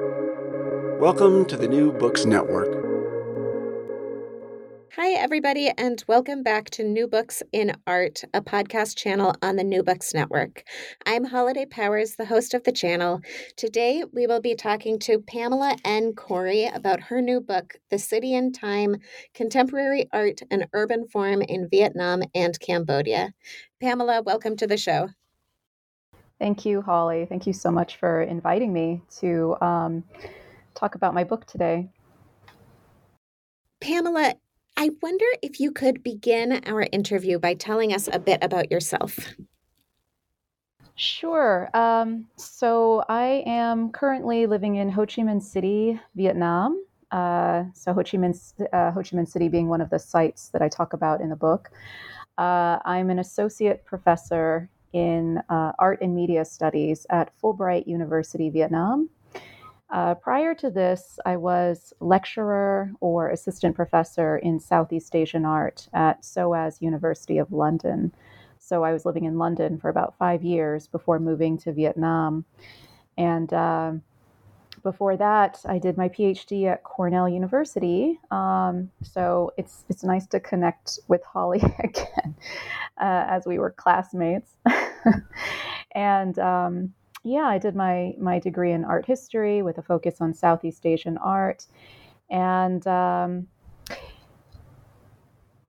Welcome to the New Books Network. Hi, everybody, and welcome back to New Books in Art, a podcast channel on the New Books Network. I'm Holiday Powers, the host of the channel. Today, we will be talking to Pamela N. Corey about her new book, The City in Time Contemporary Art and Urban Form in Vietnam and Cambodia. Pamela, welcome to the show. Thank you, Holly. Thank you so much for inviting me to um, talk about my book today. Pamela, I wonder if you could begin our interview by telling us a bit about yourself. Sure. Um, so I am currently living in Ho Chi Minh City, Vietnam. Uh, so Ho Chi Minh, uh, Ho Chi Minh City being one of the sites that I talk about in the book. Uh, I'm an associate professor in uh, art and media studies at Fulbright University, Vietnam. Uh, prior to this, I was lecturer or assistant professor in Southeast Asian art at SOAS University of London. So I was living in London for about five years before moving to Vietnam. And uh, before that, I did my PhD at Cornell University. Um, so it's it's nice to connect with Holly again, uh, as we were classmates. and um, yeah, I did my my degree in art history with a focus on Southeast Asian art, and um,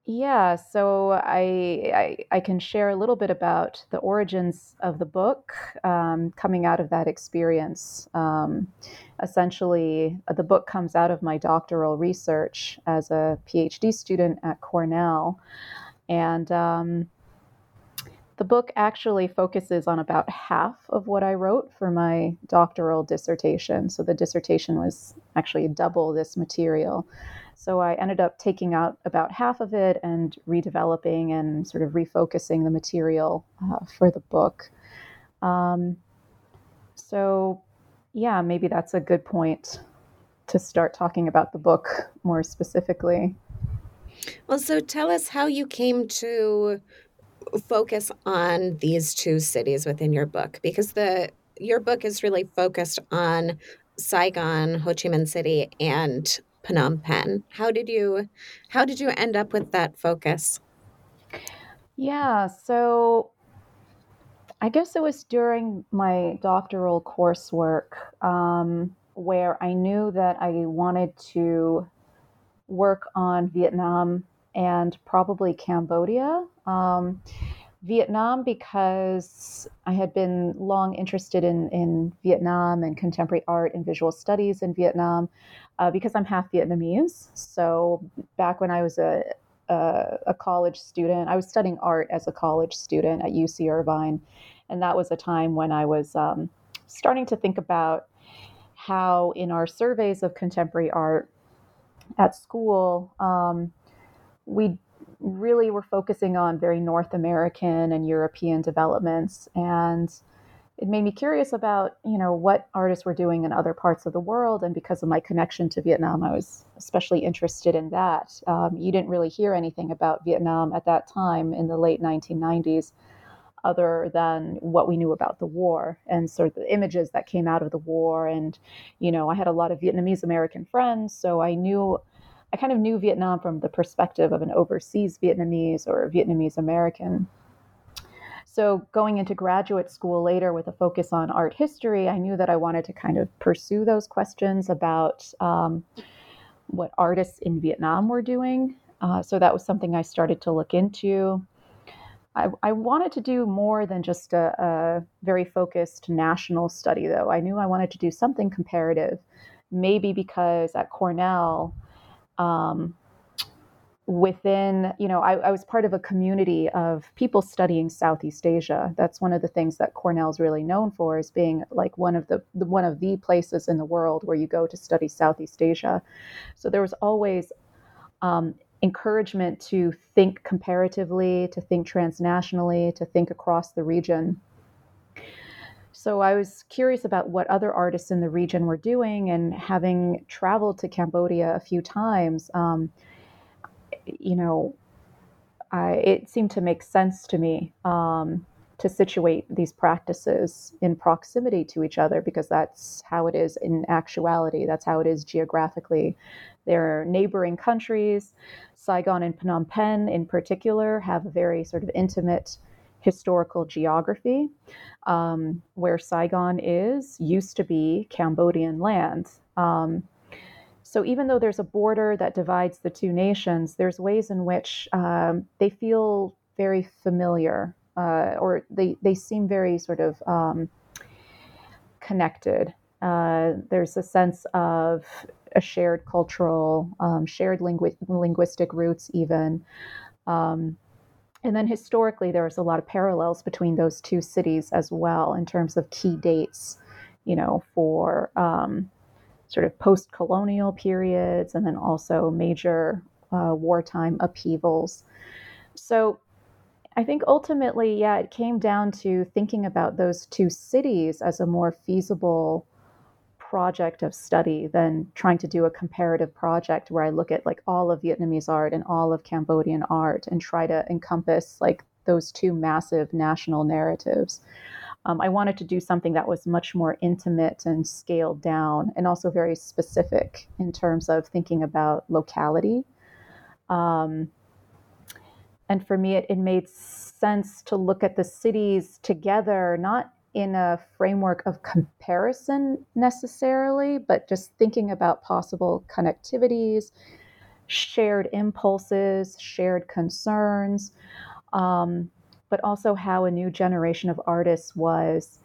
yeah, so I, I, I can share a little bit about the origins of the book um, coming out of that experience. Um, essentially, the book comes out of my doctoral research as a PhD student at Cornell, and um, the book actually focuses on about half of what I wrote for my doctoral dissertation. So the dissertation was actually double this material. So I ended up taking out about half of it and redeveloping and sort of refocusing the material uh, for the book. Um, so, yeah, maybe that's a good point to start talking about the book more specifically. Well, so tell us how you came to focus on these two cities within your book because the your book is really focused on Saigon, Ho Chi Minh City, and Phnom Penh. How did you how did you end up with that focus? Yeah, so I guess it was during my doctoral coursework um, where I knew that I wanted to work on Vietnam and probably Cambodia. Um, Vietnam because I had been long interested in, in Vietnam and contemporary art and visual studies in Vietnam uh, because I'm half Vietnamese. So back when I was a, a, a, college student, I was studying art as a college student at UC Irvine. And that was a time when I was um, starting to think about how in our surveys of contemporary art at school, um, we really were focusing on very North American and European developments. And it made me curious about, you know, what artists were doing in other parts of the world. And because of my connection to Vietnam, I was especially interested in that. Um, you didn't really hear anything about Vietnam at that time in the late 1990s other than what we knew about the war and sort of the images that came out of the war. And, you know, I had a lot of Vietnamese American friends, so I knew I kind of knew Vietnam from the perspective of an overseas Vietnamese or Vietnamese American. So, going into graduate school later with a focus on art history, I knew that I wanted to kind of pursue those questions about um, what artists in Vietnam were doing. Uh, so, that was something I started to look into. I, I wanted to do more than just a, a very focused national study, though. I knew I wanted to do something comparative, maybe because at Cornell, um, within, you know, I, I, was part of a community of people studying Southeast Asia. That's one of the things that Cornell's really known for, is being like one of the, the one of the places in the world where you go to study Southeast Asia. So there was always um, encouragement to think comparatively, to think transnationally, to think across the region. So I was curious about what other artists in the region were doing, and having traveled to Cambodia a few times, um, you know, I, it seemed to make sense to me um, to situate these practices in proximity to each other because that's how it is in actuality. That's how it is geographically. They're neighboring countries. Saigon and Phnom Penh, in particular, have a very sort of intimate historical geography. Um, where Saigon is used to be Cambodian land. Um, so even though there's a border that divides the two nations, there's ways in which um, they feel very familiar uh, or they, they seem very sort of um, connected. Uh, there's a sense of a shared cultural, um, shared lingu- linguistic roots, even. Um, and then historically, there's a lot of parallels between those two cities as well in terms of key dates, you know, for um, sort of post colonial periods and then also major uh, wartime upheavals. So I think ultimately, yeah, it came down to thinking about those two cities as a more feasible project of study than trying to do a comparative project where I look at like all of Vietnamese art and all of Cambodian art and try to encompass like those two massive national narratives. Um, I wanted to do something that was much more intimate and scaled down and also very specific in terms of thinking about locality. Um, and for me, it, it made sense to look at the cities together, not in a framework of comparison necessarily, but just thinking about possible connectivities, shared impulses, shared concerns, um, but also how a new generation of artists was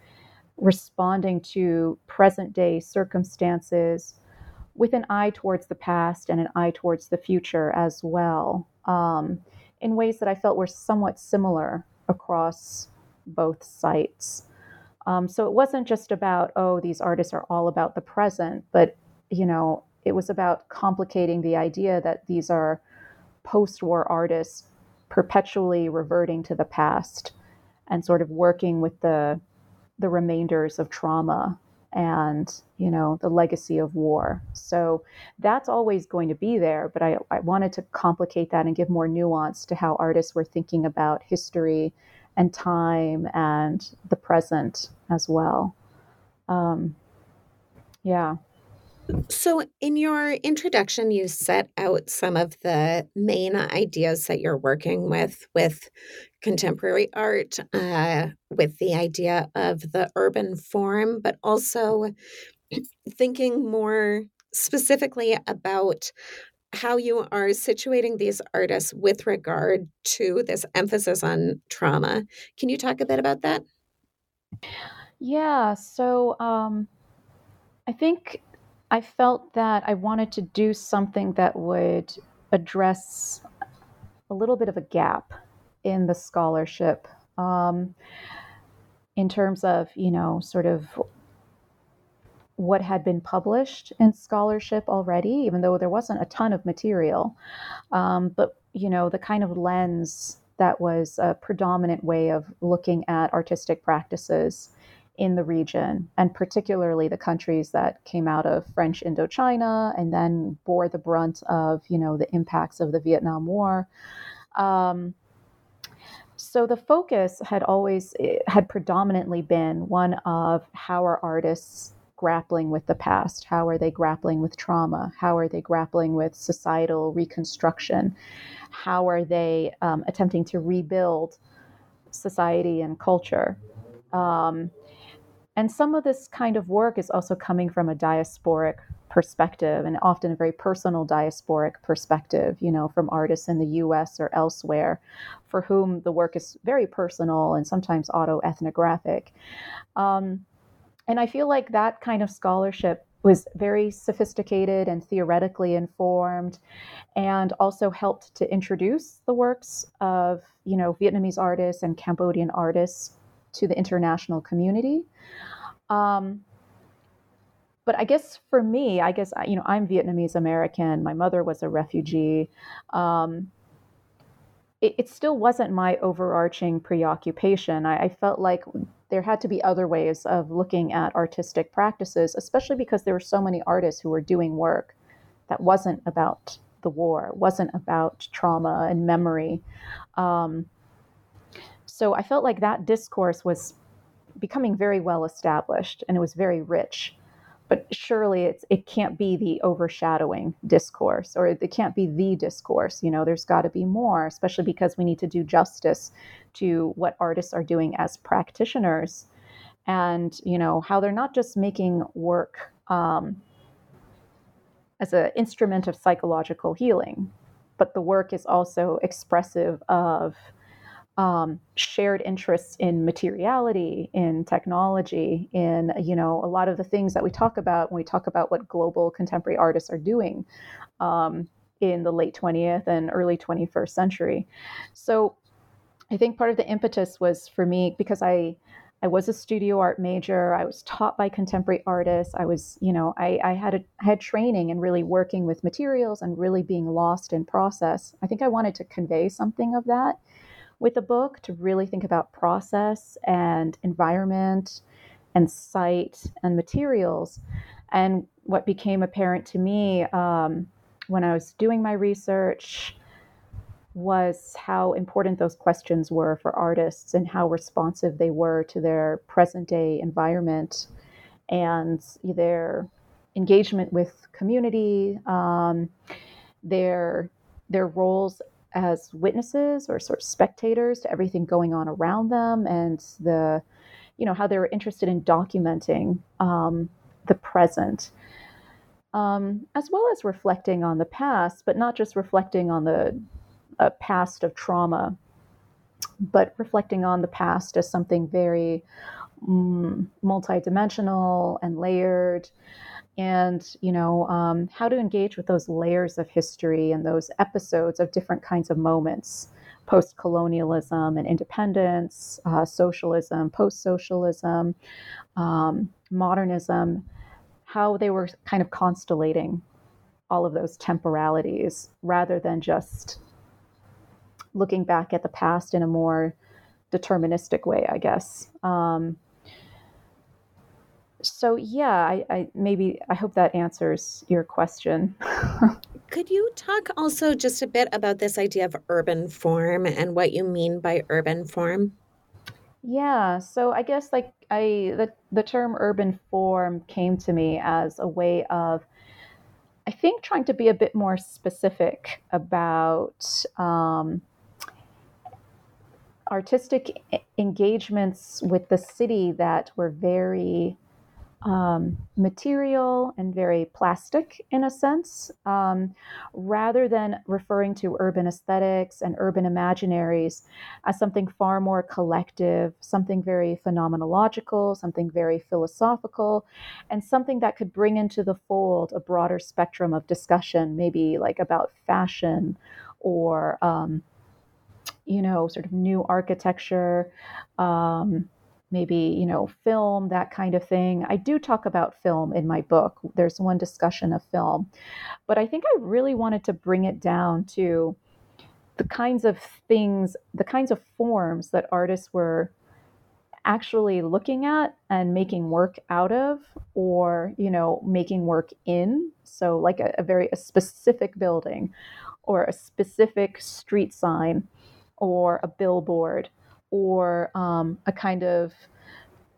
responding to present day circumstances with an eye towards the past and an eye towards the future as well. Um, in ways that I felt were somewhat similar across both sites. Um, so it wasn't just about, oh, these artists are all about the present, but, you know, it was about complicating the idea that these are post war artists perpetually reverting to the past and sort of working with the the remainders of trauma and you know the legacy of war. So that's always going to be there but I, I wanted to complicate that and give more nuance to how artists were thinking about history and time and the present as well. Um, yeah so, in your introduction, you set out some of the main ideas that you're working with with contemporary art, uh, with the idea of the urban form, but also thinking more specifically about how you are situating these artists with regard to this emphasis on trauma. Can you talk a bit about that? Yeah, so um, I think I felt that I wanted to do something that would address a little bit of a gap in the scholarship um, in terms of, you know, sort of what had been published in scholarship already, even though there wasn't a ton of material. Um, but, you know, the kind of lens that was a predominant way of looking at artistic practices in the region, and particularly the countries that came out of French Indochina and then bore the brunt of, you know, the impacts of the Vietnam War. Um, so the focus had always had predominantly been one of how are artists grappling with the past? How are they grappling with trauma? How are they grappling with societal reconstruction? How are they um, attempting to rebuild society and culture? Um, and some of this kind of work is also coming from a diasporic perspective and often a very personal diasporic perspective, you know, from artists in the US or elsewhere for whom the work is very personal and sometimes autoethnographic. Um, and I feel like that kind of scholarship was very sophisticated and theoretically informed and also helped to introduce the works of you know vietnamese artists and cambodian artists to the international community. Um, but I guess for me, I guess you know I'm Vietnamese American. My mother was a refugee. Um, it, it, still wasn't my overarching preoccupation. I, I felt like there had to be other ways of looking at artistic practices, especially because there were so many artists who were doing work that wasn't about the war, wasn't about trauma and memory. Um, so I felt like that discourse was becoming very well established and it was very rich. But surely it's it can't be the overshadowing discourse or it can't be the discourse. You know, there's got to be more, especially because we need to do justice to what artists are doing as practitioners and you know how they're not just making work um, as an instrument of psychological healing but the work is also expressive of um, shared interests in materiality, in technology, in you know a lot of the things that we talk about when we talk about what global contemporary artists are doing um, in the late 20th and early 21st century. So I think part of the impetus was for me because I I was a studio art major. I was taught by contemporary artists. I was, you know, I, I had a, I had training and really working with materials and really being lost in process. I think I wanted to convey something of that with the book to really think about process and environment and site and materials. And what became apparent to me um, when I was doing my research was how important those questions were for artists and how responsive they were to their present day environment and their engagement with community, um, their their roles as witnesses or sort of spectators to everything going on around them and the you know how they were interested in documenting um, the present um, as well as reflecting on the past but not just reflecting on the uh, past of trauma but reflecting on the past as something very mm, multidimensional and layered and you know um, how to engage with those layers of history and those episodes of different kinds of moments post-colonialism and independence uh, socialism post-socialism um, modernism how they were kind of constellating all of those temporalities rather than just looking back at the past in a more deterministic way i guess. Um, so yeah, I, I maybe I hope that answers your question. Could you talk also just a bit about this idea of urban form and what you mean by urban form? Yeah, so I guess like I the the term urban form came to me as a way of I think trying to be a bit more specific about um, artistic engagements with the city that were very um, material and very plastic in a sense, um, rather than referring to urban aesthetics and urban imaginaries as something far more collective, something very phenomenological, something very philosophical, and something that could bring into the fold a broader spectrum of discussion, maybe like about fashion or, um, you know, sort of new architecture. Um, maybe you know film that kind of thing. I do talk about film in my book. There's one discussion of film. But i think i really wanted to bring it down to the kinds of things the kinds of forms that artists were actually looking at and making work out of or you know making work in. So like a, a very a specific building or a specific street sign or a billboard or um, a kind of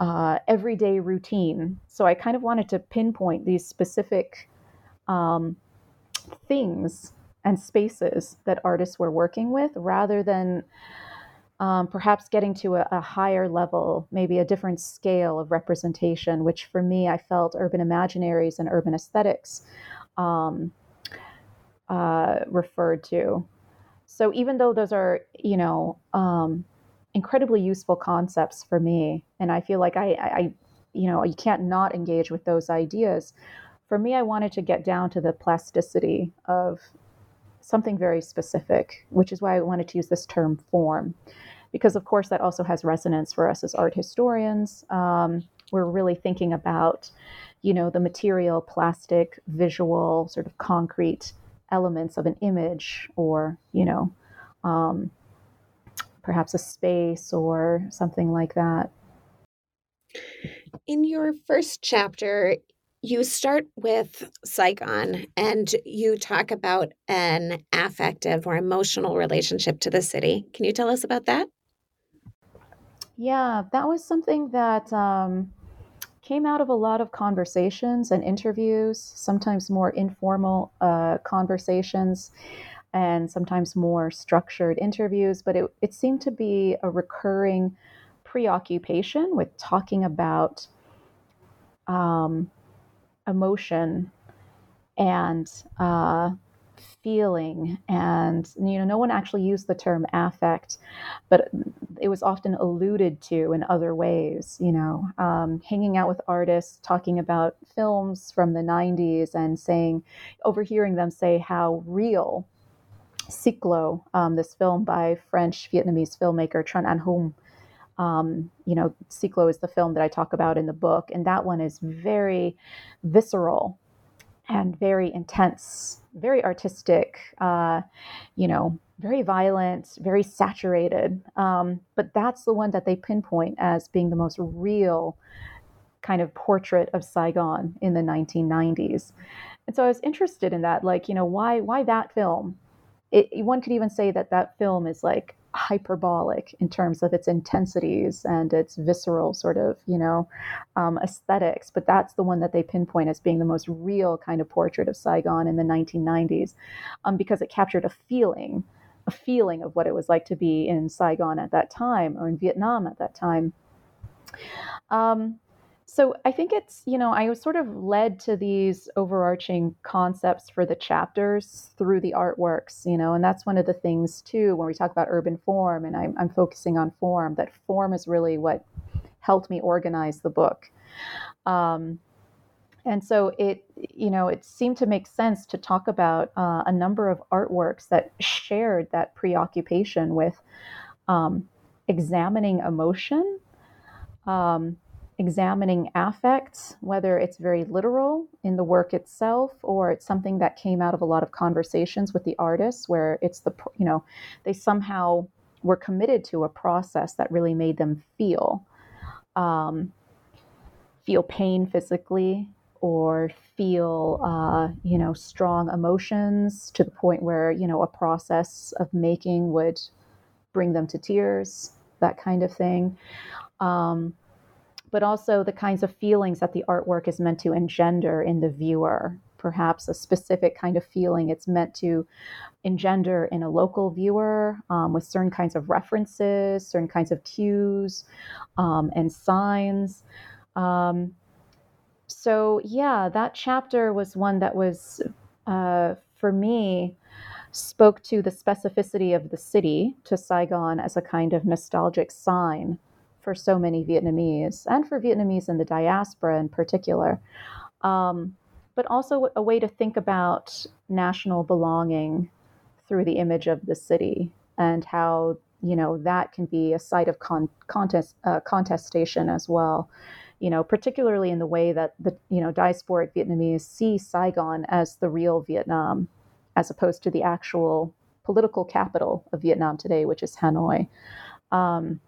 uh, everyday routine. So I kind of wanted to pinpoint these specific um, things and spaces that artists were working with rather than um, perhaps getting to a, a, higher level, maybe a different scale of representation, which for me, I felt urban imaginaries and urban aesthetics um, uh, referred to. So even though those are, you know, um, incredibly useful concepts for me. And I feel like I, I, you know, you can't not engage with those ideas. For me, I wanted to get down to the plasticity of something very specific, which is why I wanted to use this term form. Because, of course, that also has resonance for us as art historians. Um, we're really thinking about, you know, the material, plastic, visual, sort of concrete elements of an image or, you know, um, perhaps a space or something like that. In your first chapter, you start with Saigon and you talk about an affective or emotional relationship to the city. Can you tell us about that? Yeah, that was something that um, came out of a lot of conversations and interviews, sometimes more informal uh, conversations and sometimes more structured interviews. But it, it seemed to be a recurring preoccupation with talking about um, emotion and uh, feeling and you know no one actually used the term affect but it was often alluded to in other ways you know um, hanging out with artists talking about films from the 90s and saying overhearing them say how real Cyclo, um, this film by French Vietnamese filmmaker Tran Anh Hùng, um, you know, Cyclo is the film that I talk about in the book, and that one is very visceral and very intense, very artistic, uh, you know, very violent, very saturated. Um, but that's the one that they pinpoint as being the most real kind of portrait of Saigon in the 1990s. And so I was interested in that, like, you know, why why that film? It, one could even say that that film is like hyperbolic in terms of its intensities and its visceral sort of you know um, aesthetics but that's the one that they pinpoint as being the most real kind of portrait of saigon in the 1990s um, because it captured a feeling a feeling of what it was like to be in saigon at that time or in vietnam at that time. Um, so I think it's, you know, I was sort of led to these overarching concepts for the chapters through the artworks, you know, and that's one of the things too when we talk about urban form, and I'm, I'm focusing on form, that form is really what helped me organize the book. Um, and so it, you know, it seemed to make sense to talk about uh, a number of artworks that shared that preoccupation with um, examining emotion. Um, examining affects, whether it's very literal in the work itself or it's something that came out of a lot of conversations with the artists where it's the, you know, they somehow were committed to a process that really made them feel, um, feel pain physically or feel, uh, you know, strong emotions to the point where, you know, a process of making would bring them to tears, that kind of thing. Um, but also the kinds of feelings that the artwork is meant to engender in the viewer. Perhaps a specific kind of feeling it's meant to engender in a local viewer um, with certain kinds of references, certain kinds of cues um, and signs. Um, so, yeah, that chapter was one that was, uh, for me, spoke to the specificity of the city, to Saigon, as a kind of nostalgic sign for so many Vietnamese and for Vietnamese in the diaspora in particular. Um, but also a way to think about national belonging through the image of the city and how you know that can be a site of con- contest uh, contestation as well you know particularly in the way that the you know diasporic vietnamese see saigon as the real vietnam as opposed to the actual political capital of vietnam today which is hanoi um,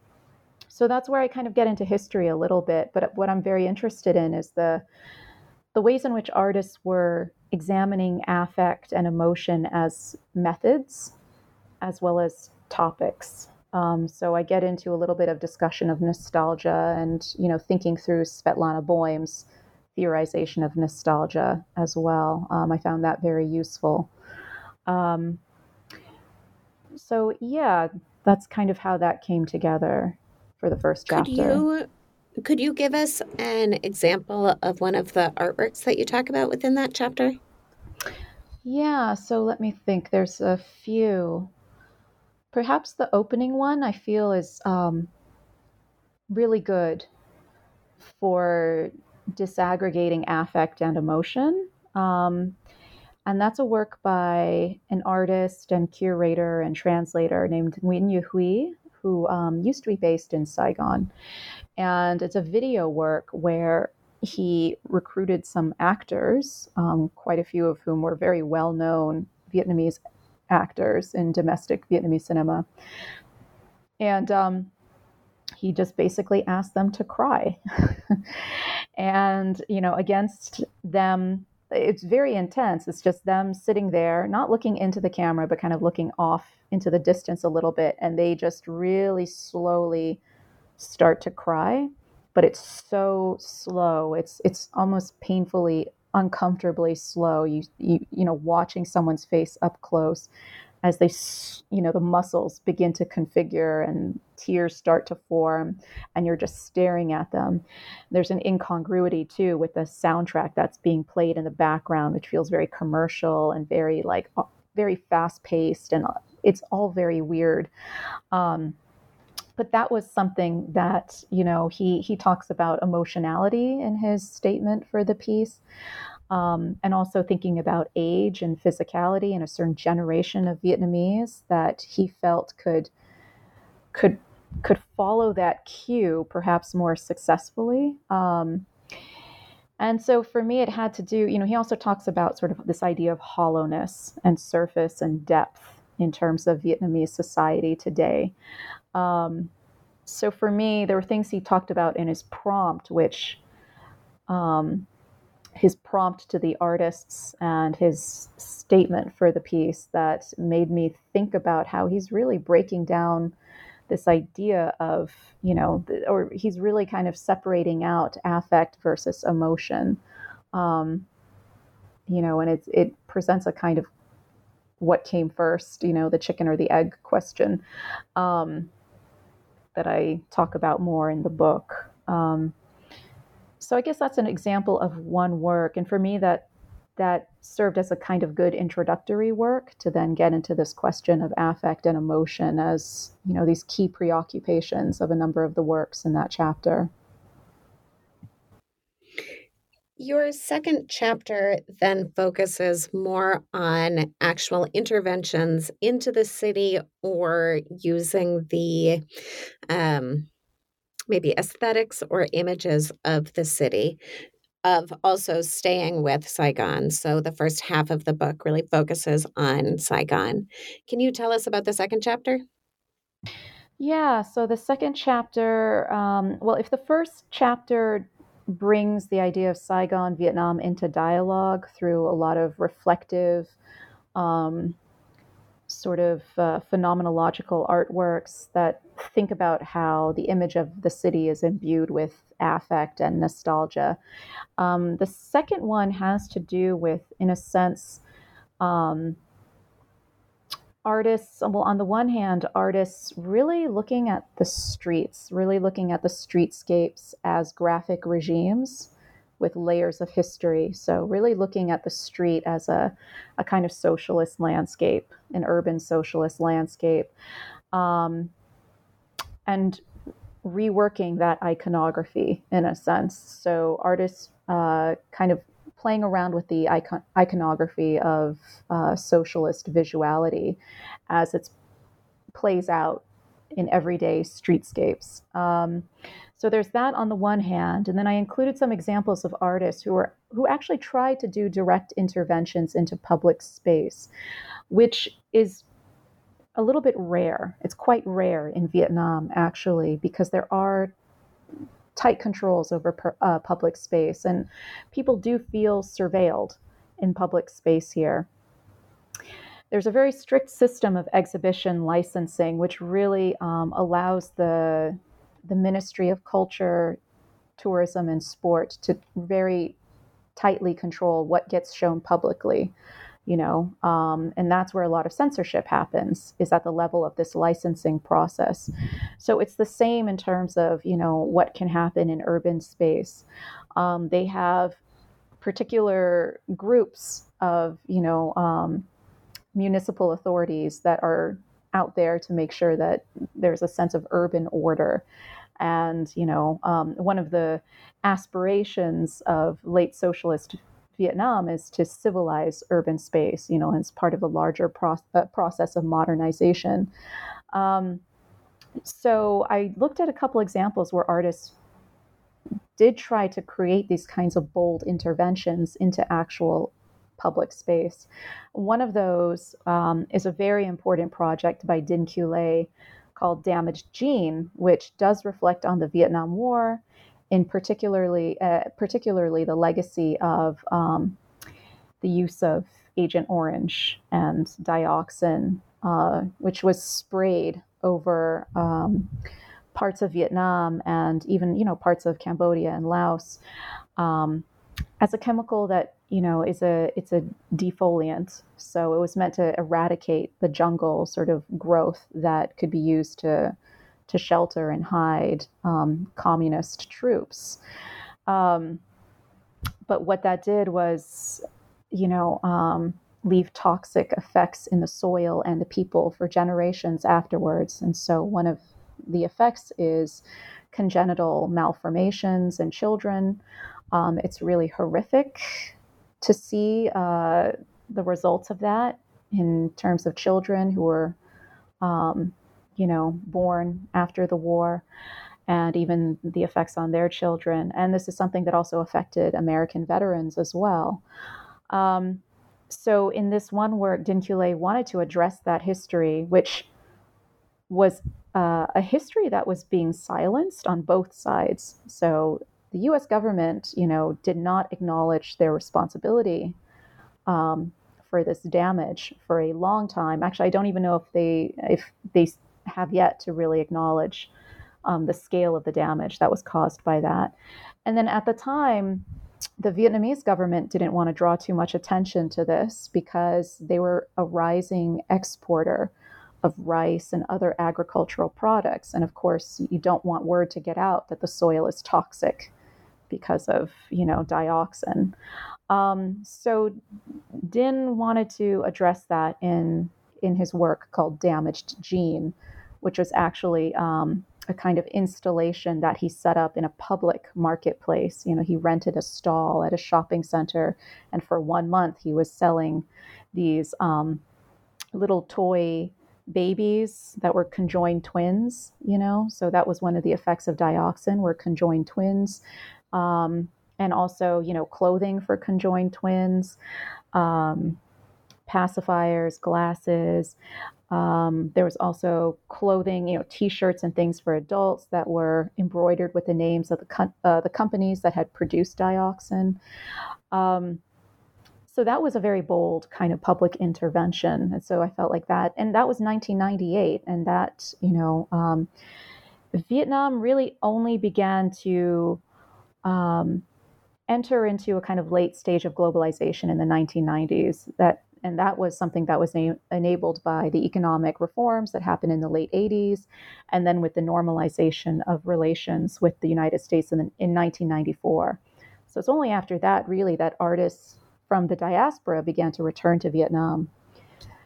so that's where I kind of get into history a little bit. But what I'm very interested in is the the ways in which artists were examining affect and emotion as methods, as well as topics. Um, so I get into a little bit of discussion of nostalgia and you know thinking through Svetlana Boym's theorization of nostalgia as well. Um, I found that very useful. Um, so yeah, that's kind of how that came together for the first chapter. Could you could you give us an example of one of the artworks that you talk about within that chapter? Yeah, so let me think. There's a few. Perhaps the opening one I feel is um, really good for disaggregating affect and emotion. Um, and that's a work by an artist and curator and translator named Nguyen Nhu Huy, who um, used to be based in Saigon. And it's a video work where he recruited some actors, um, quite a few of whom were very well known Vietnamese actors in domestic Vietnamese cinema. And um, he just basically asked them to cry. and, you know, against them it's very intense. It's just them sitting there, not looking into the camera, but kind of looking off into the distance a little bit. And they just really slowly start to cry, but it's so slow. It's it's almost painfully uncomfortably slow. You you you know watching someone's face up close as they you know the muscles begin to configure and tears start to form and you're just staring at them. There's an incongruity too with the soundtrack that's being played in the background which feels very commercial and very like very fast paced and it's all very weird. Um, but that was something that you know he he talks about emotionality in his statement for the piece um, and also thinking about age and physicality and a certain generation of vietnamese that he felt could could could follow that cue perhaps more successfully. Um, and so for me it had to do you know he also talks about sort of this idea of hollowness and surface and depth in terms of vietnamese society today. Um, so for me, there were things he talked about in his prompt, which um, his prompt to the artists and his statement for the piece that made me think about how he's really breaking down this idea of, you know, or he's really kind of separating out affect versus emotion. Um, you know, and it, it presents a kind of what came first, you know, the chicken or the egg question. Um, that I talk about more in the book. Um, so I guess that's an example of one work, and for me, that that served as a kind of good introductory work to then get into this question of affect and emotion as you know these key preoccupations of a number of the works in that chapter. Your second chapter then focuses more on actual interventions into the city or using the um, maybe aesthetics or images of the city, of also staying with Saigon. So the first half of the book really focuses on Saigon. Can you tell us about the second chapter? Yeah, so the second chapter, um, well, if the first chapter brings the idea of Saigon, Vietnam into dialogue through a lot of reflective, um, sort of uh, phenomenological artworks that think about how the image of the city is imbued with affect and nostalgia. Um, the second one has to do with, in a sense, um, artists, well, on the one hand, artists really looking at the streets, really looking at the streetscapes as graphic regimes with layers of history. So, really looking at the street as a, a kind of socialist landscape, an urban socialist landscape, um, and reworking that iconography in a sense. So, artists uh, kind of playing around with the icon- iconography of uh, socialist visuality as it plays out in everyday streetscapes. Um, so there's that on the one hand, and then I included some examples of artists who are who actually try to do direct interventions into public space, which is a little bit rare. It's quite rare in Vietnam actually because there are tight controls over per, uh, public space, and people do feel surveilled in public space here. There's a very strict system of exhibition licensing, which really um, allows the the Ministry of Culture, Tourism, and Sport to very tightly control what gets shown publicly you know? Um, and that's where a lot of censorship happens is at the level of this licensing process. So it's the same in terms of you know what can happen in urban space. Um, they have particular groups of you know um, municipal authorities that are out there to make sure that there's a sense of urban order and you know um, one of the aspirations of late socialist Vietnam is to civilize urban space, you know, as part of a larger pro- uh, process of modernization. Um, so I looked at a couple examples where artists did try to create these kinds of bold interventions into actual public space. One of those um, is a very important project by Q. Lê called Damaged Gene, which does reflect on the Vietnam War in particularly uh, particularly the legacy of um, the use of Agent Orange and dioxin, uh, which was sprayed over um, parts of Vietnam and even you know parts of Cambodia and Laos um, as a chemical that you know is a it's a defoliant. So it was meant to eradicate the jungle sort of growth that could be used to to shelter and hide um, communist troops. Um, but what that did was, you know, um, leave toxic effects in the soil and the people for generations afterwards. And so one of the effects is congenital malformations in children. Um, it's really horrific to see uh, the results of that in terms of children who were, um, you know, born after the war and even the effects on their children. And this is something that also affected American veterans as well. Um, so, in this one work, Dinh Q. Lê wanted to address that history, which was uh, a history that was being silenced on both sides. So, the U.S. government, you know, did not acknowledge their responsibility um, for this damage for a long time. Actually, I don't even know if they if they have yet to really acknowledge um, the scale of the damage that was caused by that. And then at the time, the Vietnamese government didn't want to draw too much attention to this because they were a rising exporter of rice and other agricultural products. And of course, you don't want word to get out that the soil is toxic because of, you know, dioxin. Um, so Dinh wanted to address that in in his work called Damaged Gene, which was actually um, a kind of installation that he set up in a public marketplace. You know, he rented a stall at a shopping center, and for one month he was selling these um, little toy babies that were conjoined twins. You know, so that was one of the effects of dioxin, were conjoined twins, um, and also you know clothing for conjoined twins. Um, pacifiers, glasses, um, there was also clothing, you know, T-shirts and things for adults that were embroidered with the names of the uh, the companies that had produced dioxin. Um, so that was a very bold kind of public intervention, and so I felt like that, and that was 1998, and that you know, um, Vietnam really only began to um, enter into a kind of late stage of globalization in the 1990s. That and that was something that was na- enabled by the economic reforms that happened in the late 80s, and then with the normalization of relations with the United States in, in 1994. So it's only after that, really, that artists from the diaspora began to return to Vietnam.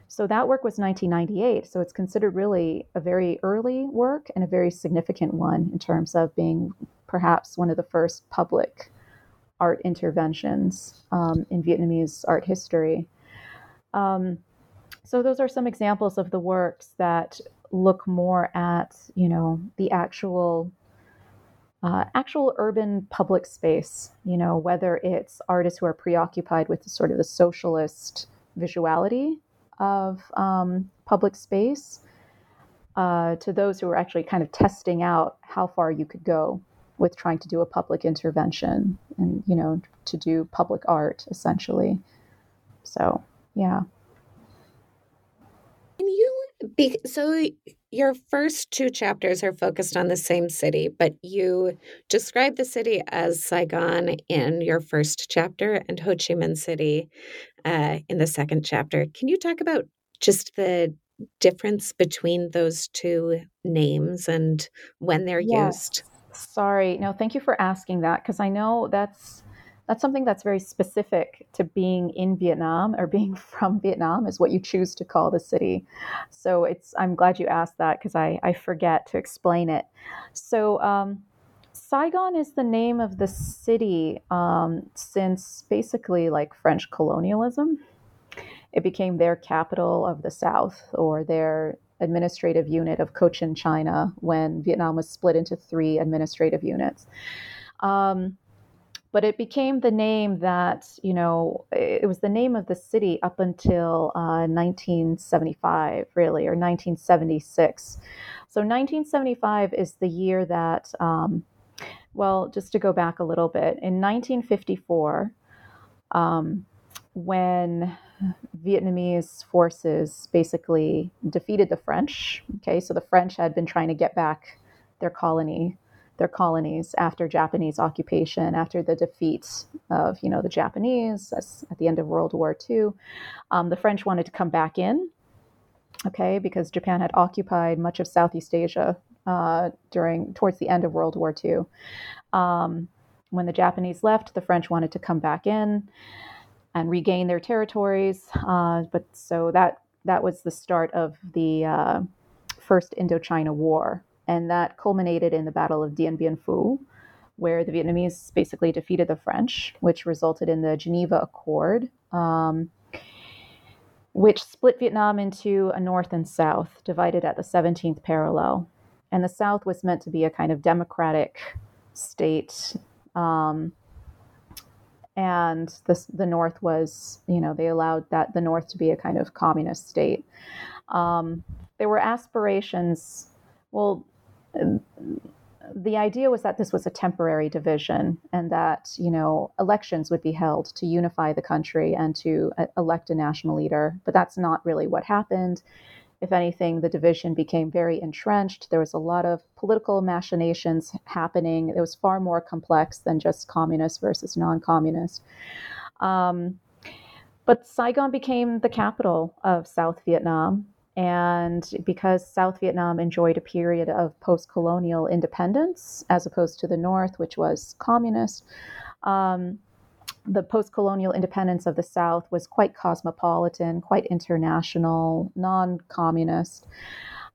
So that work was 1998. So it's considered really a very early work and a very significant one in terms of being perhaps one of the first public art interventions um, in Vietnamese art history. Um, so those are some examples of the works that look more at, you know, the actual uh, actual urban public space, you know, whether it's artists who are preoccupied with the, sort of the socialist visuality of um, public space, uh, to those who are actually kind of testing out how far you could go with trying to do a public intervention and, you know, to do public art essentially. So yeah. Can you be so your first two chapters are focused on the same city, but you describe the city as Saigon in your first chapter and Ho Chi Minh City uh, in the second chapter. Can you talk about just the difference between those two names and when they're yes. used? Sorry. No, thank you for asking that because I know that's that's something that's very specific to being in Vietnam or being from Vietnam is what you choose to call the city. So it's I'm glad you asked that because I, I forget to explain it. So um, Saigon is the name of the city um, since basically like French colonialism. It became their capital of the South or their administrative unit of Cochin China when Vietnam was split into three administrative units. Um, but it became the name that you know it was the name of the city up until uh, 1975 really or 1976 so 1975 is the year that um, well just to go back a little bit in 1954 um, when vietnamese forces basically defeated the french okay so the french had been trying to get back their colony their colonies after Japanese occupation, after the defeat of you know the Japanese at the end of World War II. Um, the French wanted to come back in, okay, because Japan had occupied much of Southeast Asia uh, during towards the end of World War II. Um, when the Japanese left, the French wanted to come back in and regain their territories. Uh, but so that that was the start of the uh, First Indochina War, and that culminated in the Battle of Dien Bien Phu, where the Vietnamese basically defeated the French, which resulted in the Geneva Accord. Um, which split Vietnam into a north and south, divided at the 17th parallel. And the south was meant to be a kind of democratic state um, and the, the North was, you know, they allowed that the North to be a kind of communist state. Um, there were aspirations. Well, the idea was that this was a temporary division, and that you know elections would be held to unify the country and to uh, elect a national leader. But that's not really what happened. If anything, the division became very entrenched. There was a lot of political machinations happening. It was far more complex than just communist versus non communist. Um, but Saigon became the capital of South Vietnam. And because South Vietnam enjoyed a period of post colonial independence, as opposed to the North, which was communist, um, the post colonial independence of the South was quite cosmopolitan, quite international, non communist.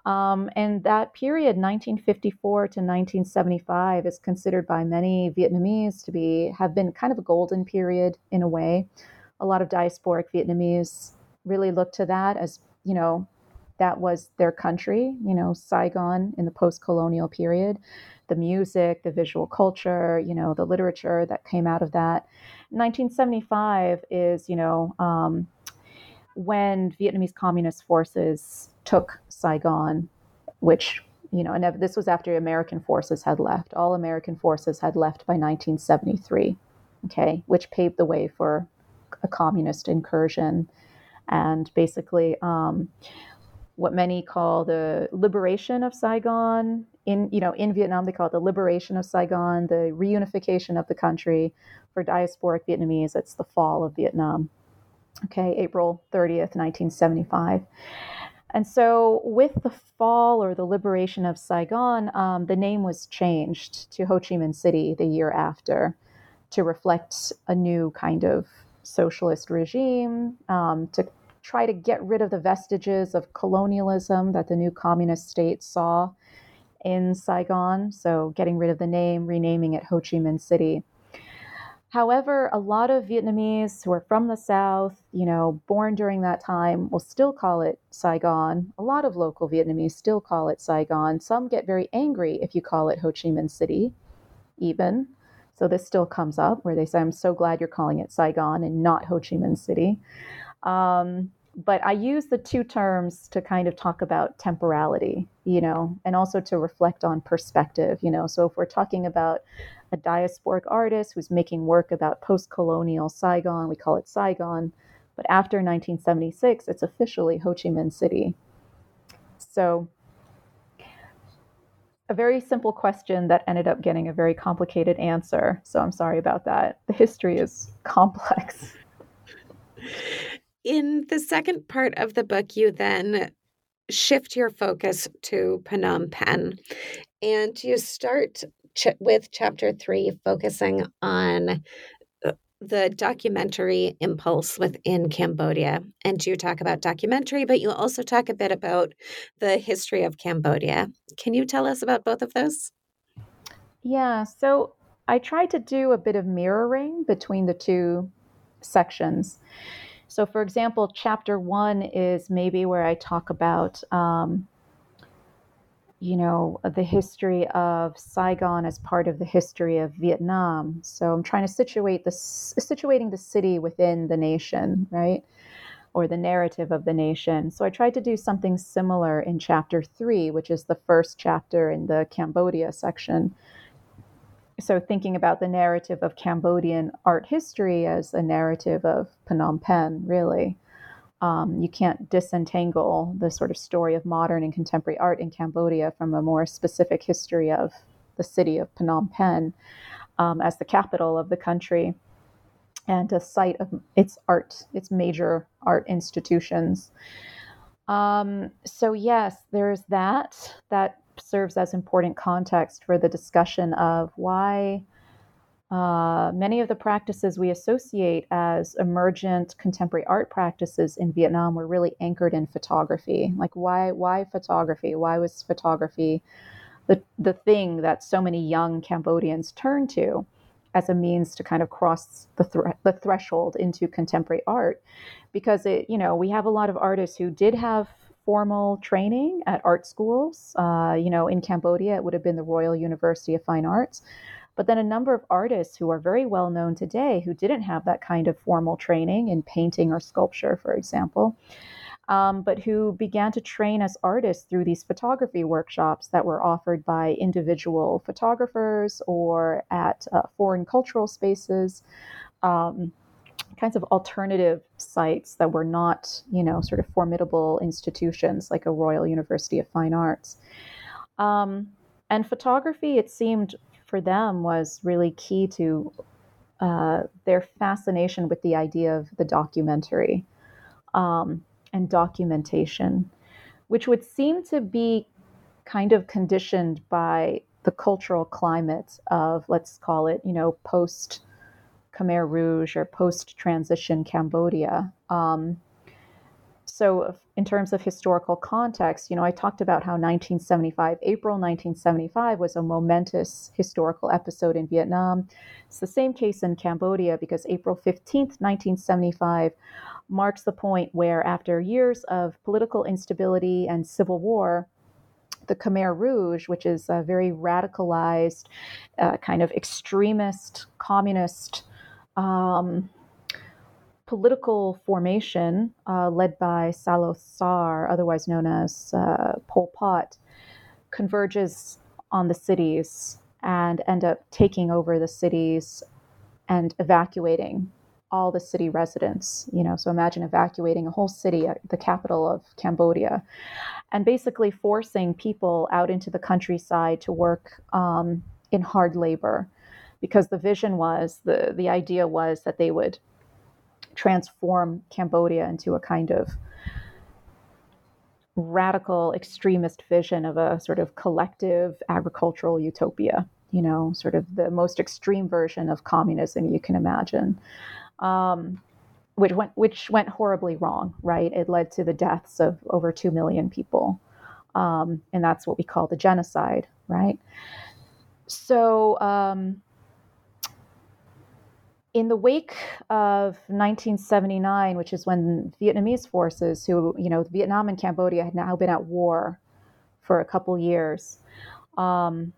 Um, and that period, 1954 to 1975, is considered by many Vietnamese to be have been kind of a golden period in a way. A lot of diasporic Vietnamese really look to that as you know that was their country, you know, Saigon in the post colonial period the music, the visual culture, you know, the literature that came out of that. 1975 is, you know, um, when Vietnamese Communist forces took Saigon, which, you know, and this was after American forces had left. All American forces had left by 1973, okay, which paved the way for a communist incursion. And basically, um, what many call the liberation of Saigon. In you know, in Vietnam, they call it the liberation of Saigon, the reunification of the country. For diasporic Vietnamese, it's the fall of Vietnam. Okay, April 30th, 1975. And so, with the fall or the liberation of Saigon, um, the name was changed to Ho Chi Minh City the year after to reflect a new kind of socialist regime, um, to try to get rid of the vestiges of colonialism that the new communist state saw in Saigon. So, getting rid of the name, renaming it Ho Chi Minh City. However, a lot of Vietnamese who are from the South, you know, born during that time, will still call it Saigon. A lot of local Vietnamese still call it Saigon. Some get very angry if you call it Ho Chi Minh City, even. So this still comes up where they say, I'm so glad you're calling it Saigon and not Ho Chi Minh City. Um, but I use the two terms to kind of talk about temporality, you know, and also to reflect on perspective, you know. So if we're talking about a diasporic artist who's making work about post colonial Saigon, we call it Saigon. But after 1976, it's officially Ho Chi Minh City. So, a very simple question that ended up getting a very complicated answer. So, I'm sorry about that. The history is complex. In the second part of the book, you then shift your focus to Phnom Penh and you start ch- with chapter three, focusing on uh, the documentary impulse within Cambodia. And you talk about documentary, but you also talk a bit about the history of Cambodia. Can you tell us about both of those? Yeah, so I tried to do a bit of mirroring between the two sections. So, for example, chapter one is maybe where I talk about, um, you know, the history of Saigon as part of the history of Vietnam. So I'm trying to situate the situating the city within the nation, right? Or the narrative of the nation. So I tried to do something similar in chapter three, which is the first chapter in the Cambodia section so thinking about the narrative of Cambodian art history as a narrative of Phnom Penh, really. um, you can't disentangle the sort of story of modern and contemporary art in Cambodia from a more specific history of the city of Phnom Penh um, as the capital of the country and a site of its art, its major art institutions. Um, so, yes, there's that. That serves as important context for the discussion of why uh, many of the practices we associate as emergent contemporary art practices in Vietnam were really anchored in photography. Like, why, why photography? Why was photography the, the thing that so many young Cambodians turned to as a means to kind of cross the, th- the threshold into contemporary art? Because it, you know, we have a lot of artists who did have formal training at art schools. Uh, you know, in Cambodia, it would have been the Royal University of Fine Arts but then a number of artists who are very well known today who didn't have that kind of formal training in painting or sculpture, for example, um, but who began to train as artists through these photography workshops that were offered by individual photographers or at uh, foreign cultural spaces. Um, kinds of alternative sites that were not, you know, sort of formidable institutions like a Royal University of Fine Arts. Um, and photography, it seemed for them was really key to uh, their fascination with the idea of the documentary um, and documentation, which would seem to be kind of conditioned by the cultural climate of, let's call it, you know, post Khmer Rouge or post transition Cambodia. Um, so, in terms of historical context, you know, I talked about how 1975, April 1975, was a momentous historical episode in Vietnam. It's the same case in Cambodia because April 15th, 1975, marks the point where, after years of political instability and civil war, the Khmer Rouge, which is a very radicalized, uh, kind of extremist, communist, um, political formation uh, led by Saloth Sar, otherwise known as uh, Pol Pot, converges on the cities and end up taking over the cities and evacuating all the city residents. You know, so imagine evacuating a whole city, the capital of Cambodia, and basically forcing people out into the countryside to work um, in hard labor, because the vision was the the idea was that they would transform Cambodia into a kind of radical extremist vision of a sort of collective agricultural utopia, you know, sort of the most extreme version of communism you can imagine. Um, which went which went horribly wrong, right? It led to the deaths of over two million people, um, and that's what we call the genocide, right? So um, in the wake of 1979, which is when Vietnamese forces, who, you know, Vietnam and Cambodia had now been at war for a couple years, um,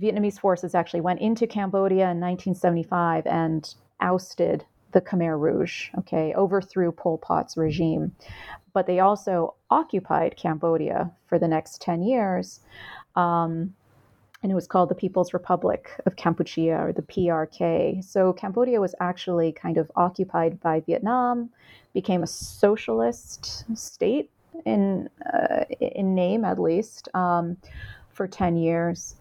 Vietnamese forces actually went into Cambodia in 1975 and ousted the Khmer Rouge, okay, overthrew Pol Pot's regime. But they also occupied Cambodia for the next 10 years. Um, and it was called the People's Republic of Kampuchea or the PRK. So Cambodia was actually kind of occupied by Vietnam, became a socialist state in uh, in name at least um, for ten years.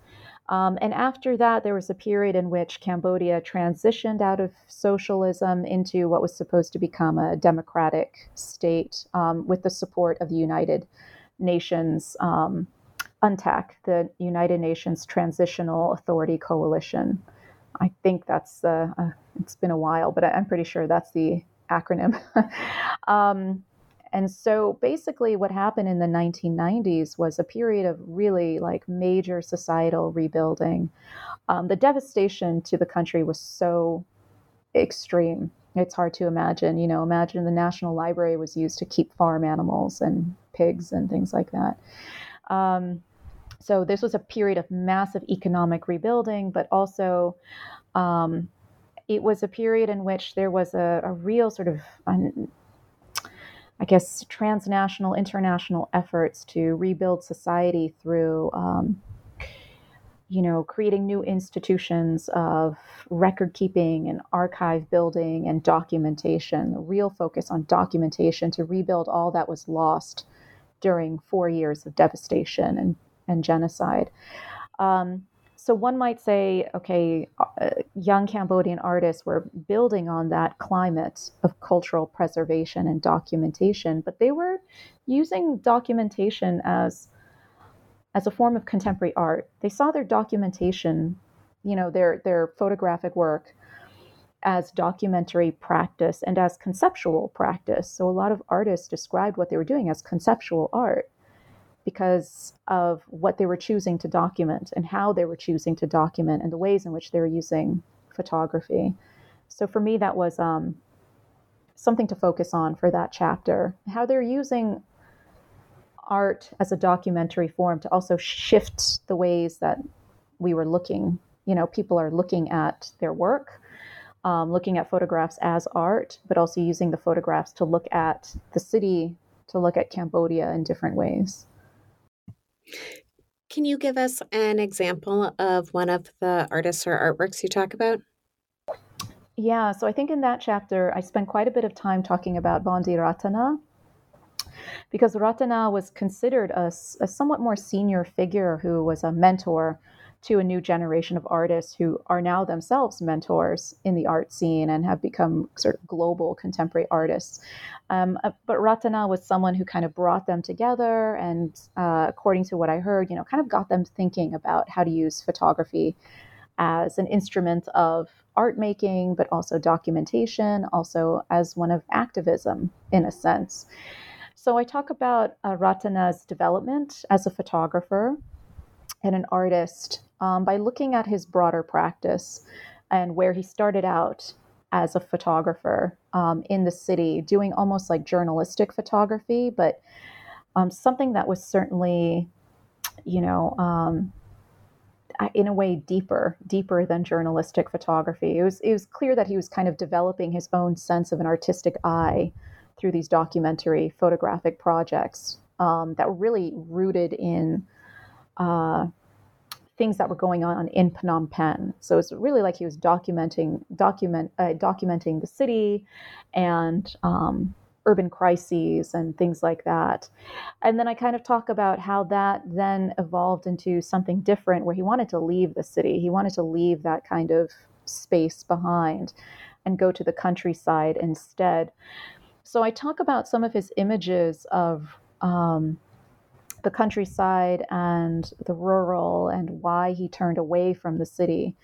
Um, and after that, there was a period in which Cambodia transitioned out of socialism into what was supposed to become a democratic state um, with the support of the United Nations um, UNTAC, the United Nations Transitional Authority Coalition. I think that's uh, uh, it's been a while, but I'm pretty sure that's the acronym. um, and so basically, what happened in the 1990s was a period of really like major societal rebuilding. Um, the devastation to the country was so extreme. It's hard to imagine. You know, imagine the National Library was used to keep farm animals and pigs and things like that. Um, so this was a period of massive economic rebuilding, but also um, it was a period in which there was a, a real sort of, I guess, transnational, international efforts to rebuild society through um, you know, creating new institutions of record keeping and archive building and documentation, a real focus on documentation to rebuild all that was lost during four years of devastation and, and genocide. Um, so one might say, okay, uh, young Cambodian artists were building on that climate of cultural preservation and documentation, but they were using documentation as as a form of contemporary art. They saw their documentation, you know, their their photographic work as documentary practice and as conceptual practice. So a lot of artists described what they were doing as conceptual art because of what they were choosing to document and how they were choosing to document and the ways in which they were using photography. So for me, that was um, something to focus on for that chapter. How they're using art as a documentary form to also shift the ways that we were looking. You know, people are looking at their work, um, looking at photographs as art, but also using the photographs to look at the city, to look at Cambodia in different ways. Can you give us an example of one of the artists or artworks you talk about? Yeah, so I think in that chapter, I spent quite a bit of time talking about Vandy Rattana, because Rattana was considered a, a somewhat more senior figure who was a mentor to a new generation of artists who are now themselves mentors in the art scene and have become sort of global contemporary artists. Um, uh, but Rattana was someone who kind of brought them together and, uh, according to what I heard, you know, kind of got them thinking about how to use photography as an instrument of art making, but also documentation, also as one of activism in a sense. So I talk about uh, Rattana's development as a photographer and an artist um, by looking at his broader practice and where he started out as a photographer um, in the city, doing almost like journalistic photography, but um, something that was certainly, you know, um, in a way deeper, deeper than journalistic photography. It was it was clear that he was kind of developing his own sense of an artistic eye through these documentary photographic projects um, that were really rooted in uh, things that were going on in Phnom Penh. So it's really like he was documenting document uh, documenting the city and um, urban crises and things like that. And then I kind of talk about how that then evolved into something different, where he wanted to leave the city. He wanted to leave that kind of space behind and go to the countryside instead. So I talk about some of his images of um, the countryside and the rural and why he turned away from the city.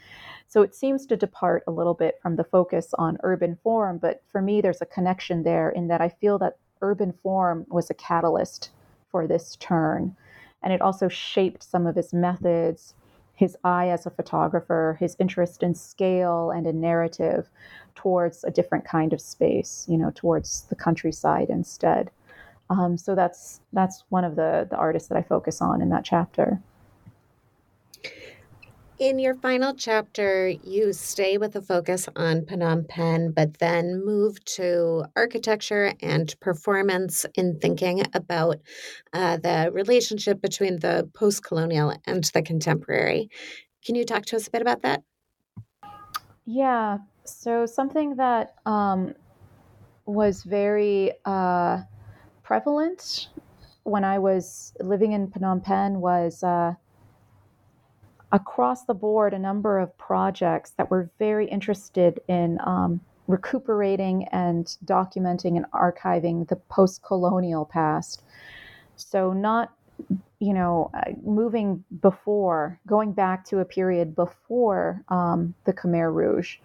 So it seems to depart a little bit from the focus on urban form, but for me, there's a connection there in that I feel that urban form was a catalyst for this turn. And it also shaped some of his methods, his eye as a photographer, his interest in scale and in narrative towards a different kind of space, you know, towards the countryside instead. Um, so that's that's one of the the artists that I focus on in that chapter. In your final chapter, you stay with a focus on Phnom Penh, but then move to architecture and performance in thinking about uh, the relationship between the post colonial and the contemporary. Can you talk to us a bit about that? Yeah. So, something that um, was very uh, prevalent when I was living in Phnom Penh was. Uh, across the board a number of projects that were very interested in um, recuperating and documenting and archiving the post colonial past. So, not you know, uh, moving before, going back to a period before um, the Khmer Rouge,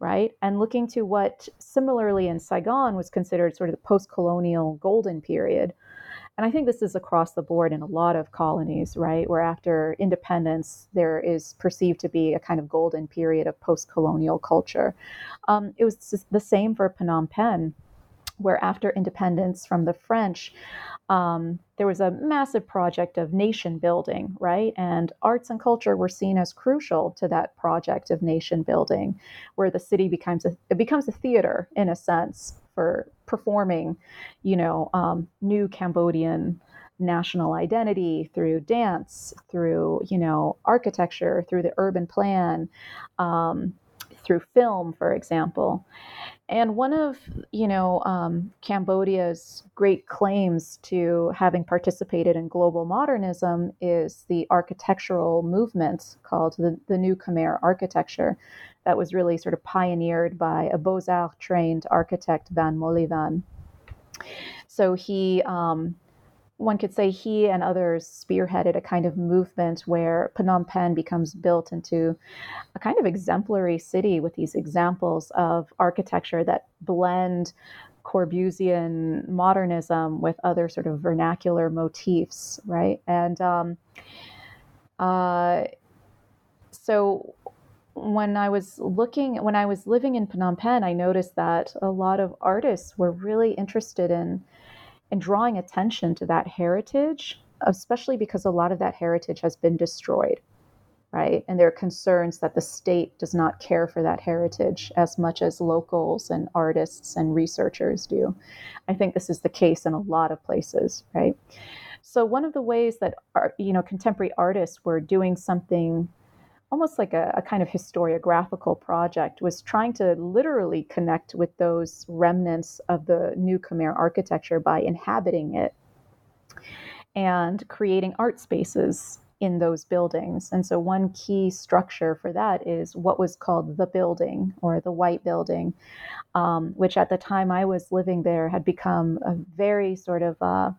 right? And looking to what similarly in Saigon was considered sort of the post colonial golden period, and I think this is across the board in a lot of colonies, right? Where after independence, there is perceived to be a kind of golden period of post colonial culture. Um, it was the same for Phnom Penh, where after independence from the French, um, there was a massive project of nation building, right? And arts and culture were seen as crucial to that project of nation building, where the city becomes a, it becomes a theater in a sense for performing, you know, um, new Cambodian national identity through dance, through you know architecture, through the urban plan, um, through film, for example. And one of you know um, Cambodia's great claims to having participated in global modernism is the architectural movement called the, the New Khmer architecture, that was really sort of pioneered by a Beaux Arts trained architect Vann Molyvann. So he um, one could say he and others spearheaded a kind of movement where Phnom Penh becomes built into a kind of exemplary city with these examples of architecture that blend Corbusian modernism with other sort of vernacular motifs, right? And um, uh, so when I was looking, when I was living in Phnom Penh, I noticed that a lot of artists were really interested in and drawing attention to that heritage, especially because a lot of that heritage has been destroyed, right? And there are concerns that the state does not care for that heritage as much as locals and artists and researchers do. I think this is the case in a lot of places, right? So one of the ways that you know contemporary artists were doing something almost like a, a, kind of historiographical project was trying to literally connect with those remnants of the new Khmer architecture by inhabiting it and creating art spaces in those buildings. And so, one key structure for that is what was called the building or the white building, um, which at the time I was living there had become a very sort of uh,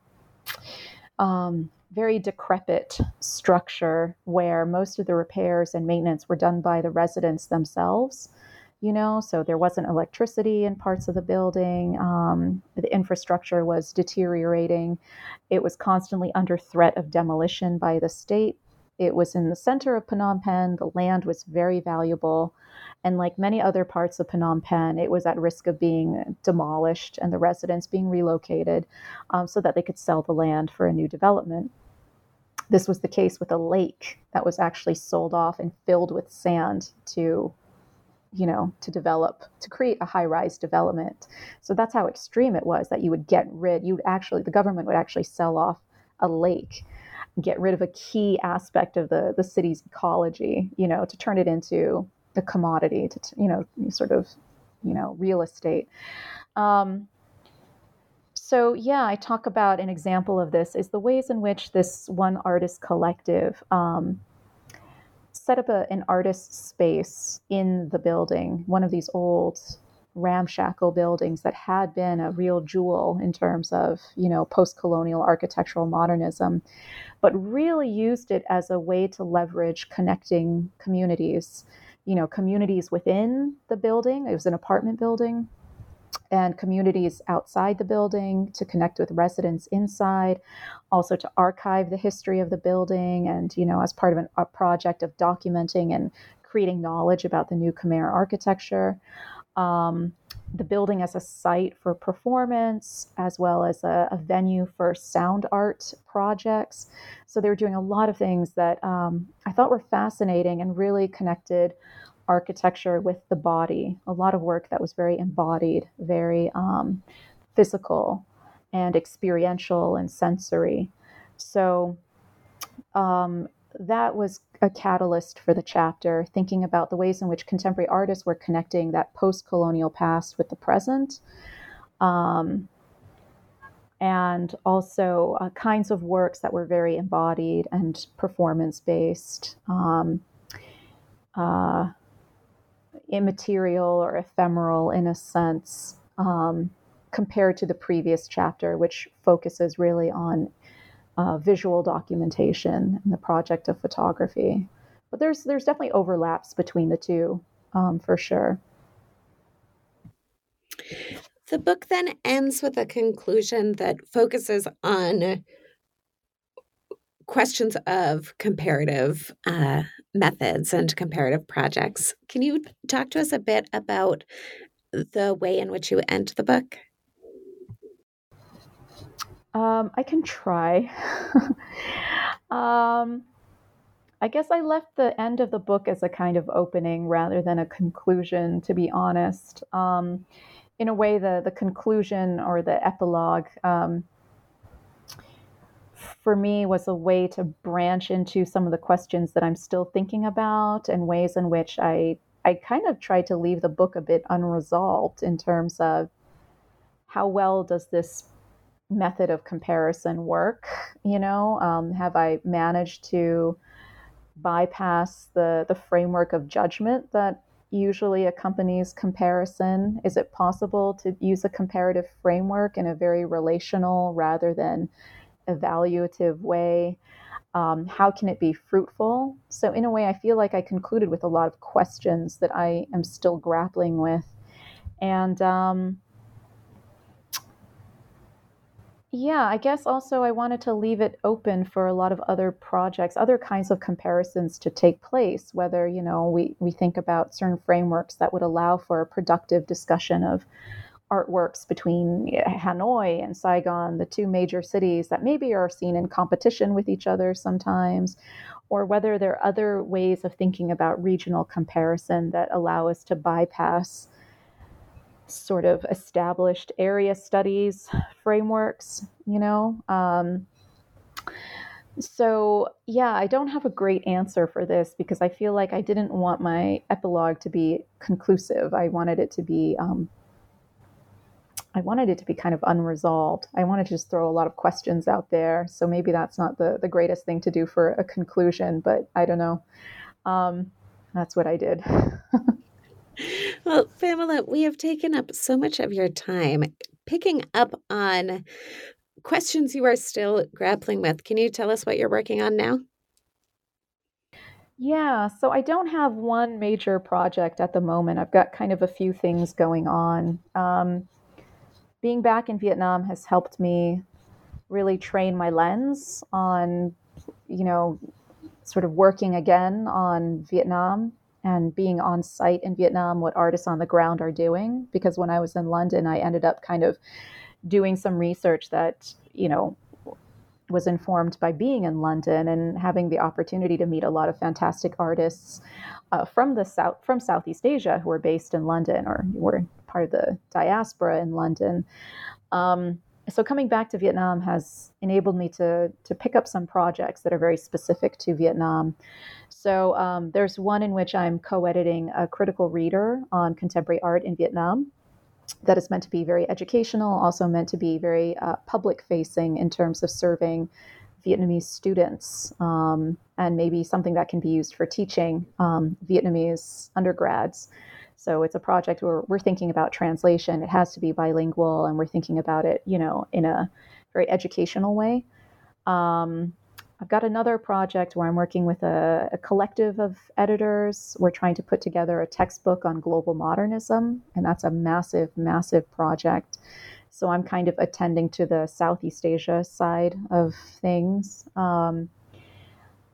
um, very decrepit structure where most of the repairs and maintenance were done by the residents themselves you know? So there wasn't electricity in parts of the building um, the infrastructure was deteriorating. It was constantly under threat of demolition by the state. It was in the center of phnom penh. The land was very valuable. And like many other parts of Phnom Penh, it was at risk of being demolished and the residents being relocated um, so that they could sell the land for a new development. This was the case with a lake that was actually sold off and filled with sand to, you know, to develop, to create a high rise development. So that's how extreme it was that you would get rid, you would actually, the government would actually sell off a lake get rid of a key aspect of the the city's ecology, you know, to turn it into a commodity, to you know, sort of, you know, real estate. Um, so yeah, I talk about an example of this is the ways in which this one artist collective um, set up a, an artist space in the building, one of these old ramshackle buildings that had been a real jewel in terms of you know post-colonial architectural modernism but really used it as a way to leverage connecting communities you know communities within the building. It was an apartment building and communities outside the building to connect with residents inside, also to archive the history of the building, and you know, as part of an, a project of documenting and creating knowledge about the new Khmer architecture. Um, the building as a site for performance, as well as a, a, venue for sound art projects. So they were doing a lot of things that um, I thought were fascinating and really connected architecture with the body, a lot of work that was very embodied, very um, physical and experiential and sensory. So um, that was a catalyst for the chapter, thinking about the ways in which contemporary artists were connecting that post colonial past with the present. Um, and also uh, kinds of works that were very embodied and performance based. Um, uh, immaterial or ephemeral in a sense um, compared to the previous chapter, which focuses really on uh, visual documentation and the project of photography. But there's there's definitely overlaps between the two, um, for sure. The book then ends with a conclusion that focuses on questions of comparative uh, methods and comparative projects. Can you talk to us a bit about the way in which you end the book? Um, I can try. um, I guess I left the end of the book as a kind of opening rather than a conclusion, to be honest. Um, in a way, the, the conclusion or the epilogue um, for me was a way to branch into some of the questions that I'm still thinking about and ways in which I I kind of tried to leave the book a bit unresolved in terms of how well does this method of comparison work? You know, um, have I managed to bypass the the framework of judgment that usually accompanies comparison? Is it possible to use a comparative framework in a very relational rather than evaluative way? Um, how can it be fruitful? So, in a way, I feel like I concluded with a lot of questions that I am still grappling with. And um, yeah, I guess also I wanted to leave it open for a lot of other projects, other kinds of comparisons to take place, whether, you know, we, we think about certain frameworks that would allow for a productive discussion of artworks between Hanoi and Saigon, the two major cities that maybe are seen in competition with each other sometimes, or whether there are other ways of thinking about regional comparison that allow us to bypass sort of established area studies frameworks, you know. Um, so, yeah, I don't have a great answer for this because I feel like I didn't want my epilogue to be conclusive. I wanted it to be um, I wanted it to be kind of unresolved. I wanted to just throw a lot of questions out there. So maybe that's not the, the greatest thing to do for a conclusion, but I don't know. Um, that's what I did. well, Pamela, we have taken up so much of your time picking up on questions you are still grappling with. Can you tell us what you're working on now? Yeah, so I don't have one major project at the moment. I've got kind of a few things going on. Um, being back in Vietnam has helped me really train my lens on, you know, sort of working again on Vietnam and being on site in Vietnam, what artists on the ground are doing. Because when I was in London, I ended up kind of doing some research that, you know, was informed by being in London and having the opportunity to meet a lot of fantastic artists uh, from the south, from Southeast Asia, who are based in London or were part of the diaspora in London. Um, so coming back to Vietnam has enabled me to to pick up some projects that are very specific to Vietnam. So um, there's one in which I'm co-editing a critical reader on contemporary art in Vietnam that is meant to be very educational, also meant to be very uh, public facing in terms of serving Vietnamese students, um, and maybe something that can be used for teaching um, Vietnamese undergrads. So it's a project where we're thinking about translation. It has to be bilingual, and we're thinking about it, you know, in a very educational way. Um, I've got another project where I'm working with a, a, collective of editors. We're trying to put together a textbook on global modernism, and that's a massive, massive project. So I'm kind of attending to the Southeast Asia side of things. Um,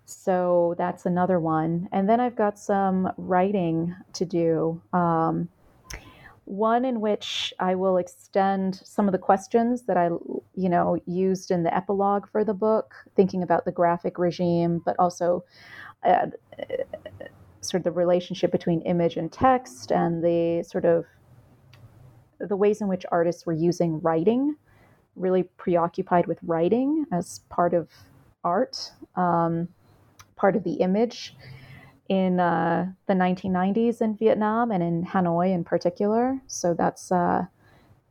so that's another one. And then I've got some writing to do. Um, one in which I will extend some of the questions that I, you know, used in the epilogue for the book, thinking about the graphic regime, but also uh, sort of the relationship between image and text and the sort of the ways in which artists were using writing, really preoccupied with writing as part of art, um, part of the image in uh, the 1990s in Vietnam and in Hanoi in particular. So that's uh,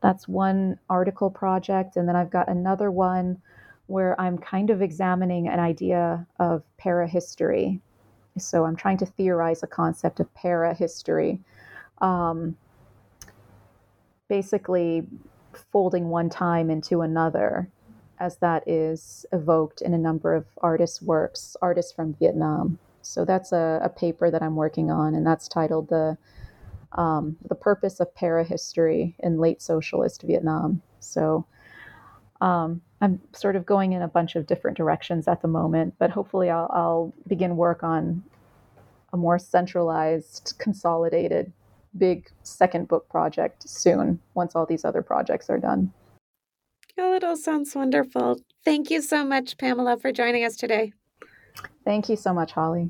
that's one article project, and then I've got another one where I'm kind of examining an idea of parahistory. So I'm trying to theorize a concept of parahistory. Um, basically folding one time into another as that is evoked in a number of artists' works, artists from Vietnam. So that's a, a paper that I'm working on, and that's titled the um, the purpose of parahistory in late socialist Vietnam. So um, I'm sort of going in a bunch of different directions at the moment, but hopefully I'll, I'll begin work on a more centralized, consolidated, big second book project soon once all these other projects are done. Oh, it all sounds wonderful. Thank you so much, Pamela, for joining us today. Thank you so much, Holly.